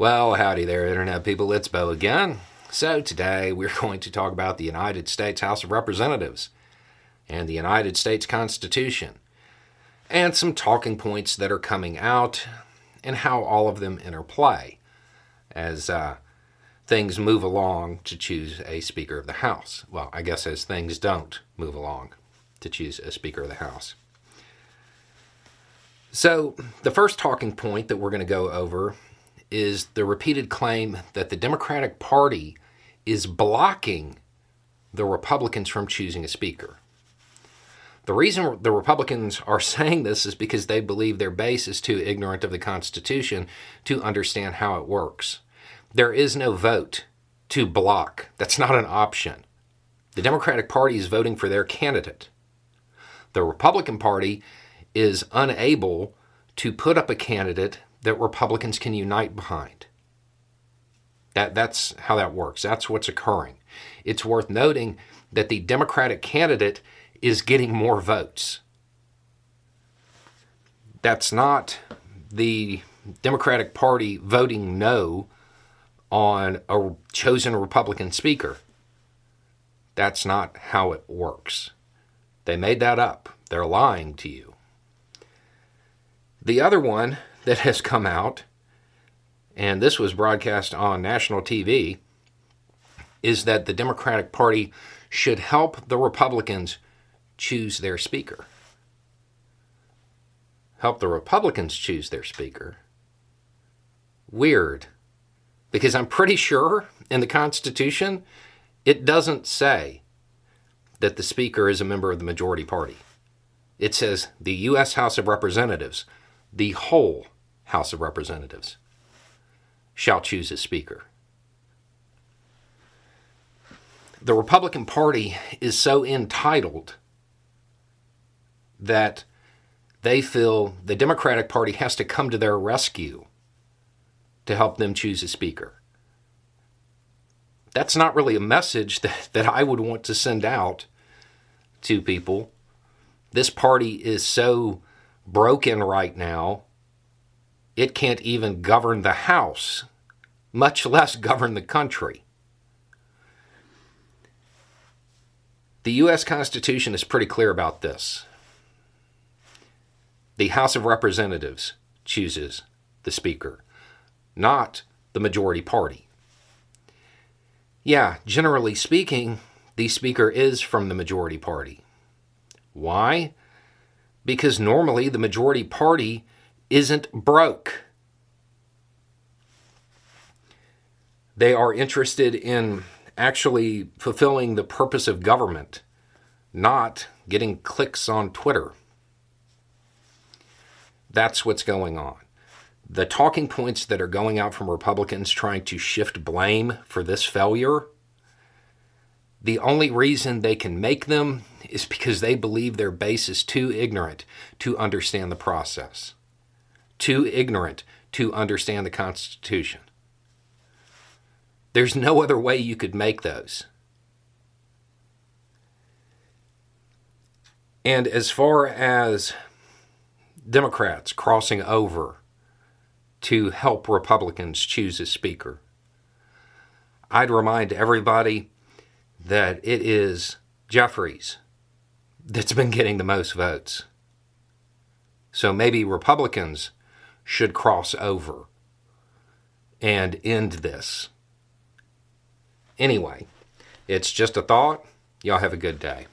Well, howdy there, Internet people. It's Beau again. So, today we're going to talk about the United States House of Representatives and the United States Constitution and some talking points that are coming out and how all of them interplay as uh, things move along to choose a Speaker of the House. Well, I guess as things don't move along to choose a Speaker of the House. So, the first talking point that we're going to go over is the repeated claim that the Democratic Party is blocking the Republicans from choosing a speaker. The reason the Republicans are saying this is because they believe their base is too ignorant of the Constitution to understand how it works. There is no vote to block, that's not an option. The Democratic Party is voting for their candidate. The Republican Party is unable to put up a candidate that Republicans can unite behind. That, that's how that works. That's what's occurring. It's worth noting that the Democratic candidate is getting more votes. That's not the Democratic Party voting no on a chosen Republican speaker. That's not how it works. They made that up. They're lying to you. The other one that has come out, and this was broadcast on national TV, is that the Democratic Party should help the Republicans choose their speaker. Help the Republicans choose their speaker. Weird. Because I'm pretty sure in the Constitution it doesn't say that the Speaker is a member of the majority party. It says the U.S. House of Representatives the whole House of Representatives shall choose a Speaker. The Republican Party is so entitled that they feel the Democratic Party has to come to their rescue to help them choose a Speaker. That's not really a message that, that I would want to send out to people. This party is so broken right now. It can't even govern the House, much less govern the country. The U.S. Constitution is pretty clear about this. The House of Representatives chooses the Speaker, not the majority party. Yeah, generally speaking, the Speaker is from the majority party. Why? Because normally the majority party isn't broke. They are interested in actually fulfilling the purpose of government, not getting clicks on Twitter. That's what's going on. The talking points that are going out from Republicans trying to shift blame for this failure the only reason they can make them is because they believe their base is too ignorant to understand the process, too ignorant to understand the Constitution. There's no other way you could make those. And as far as Democrats crossing over to help Republicans choose a speaker, I'd remind everybody that it is Jeffries that's been getting the most votes. So maybe Republicans should cross over and end this. Anyway, it's just a thought. Y'all have a good day.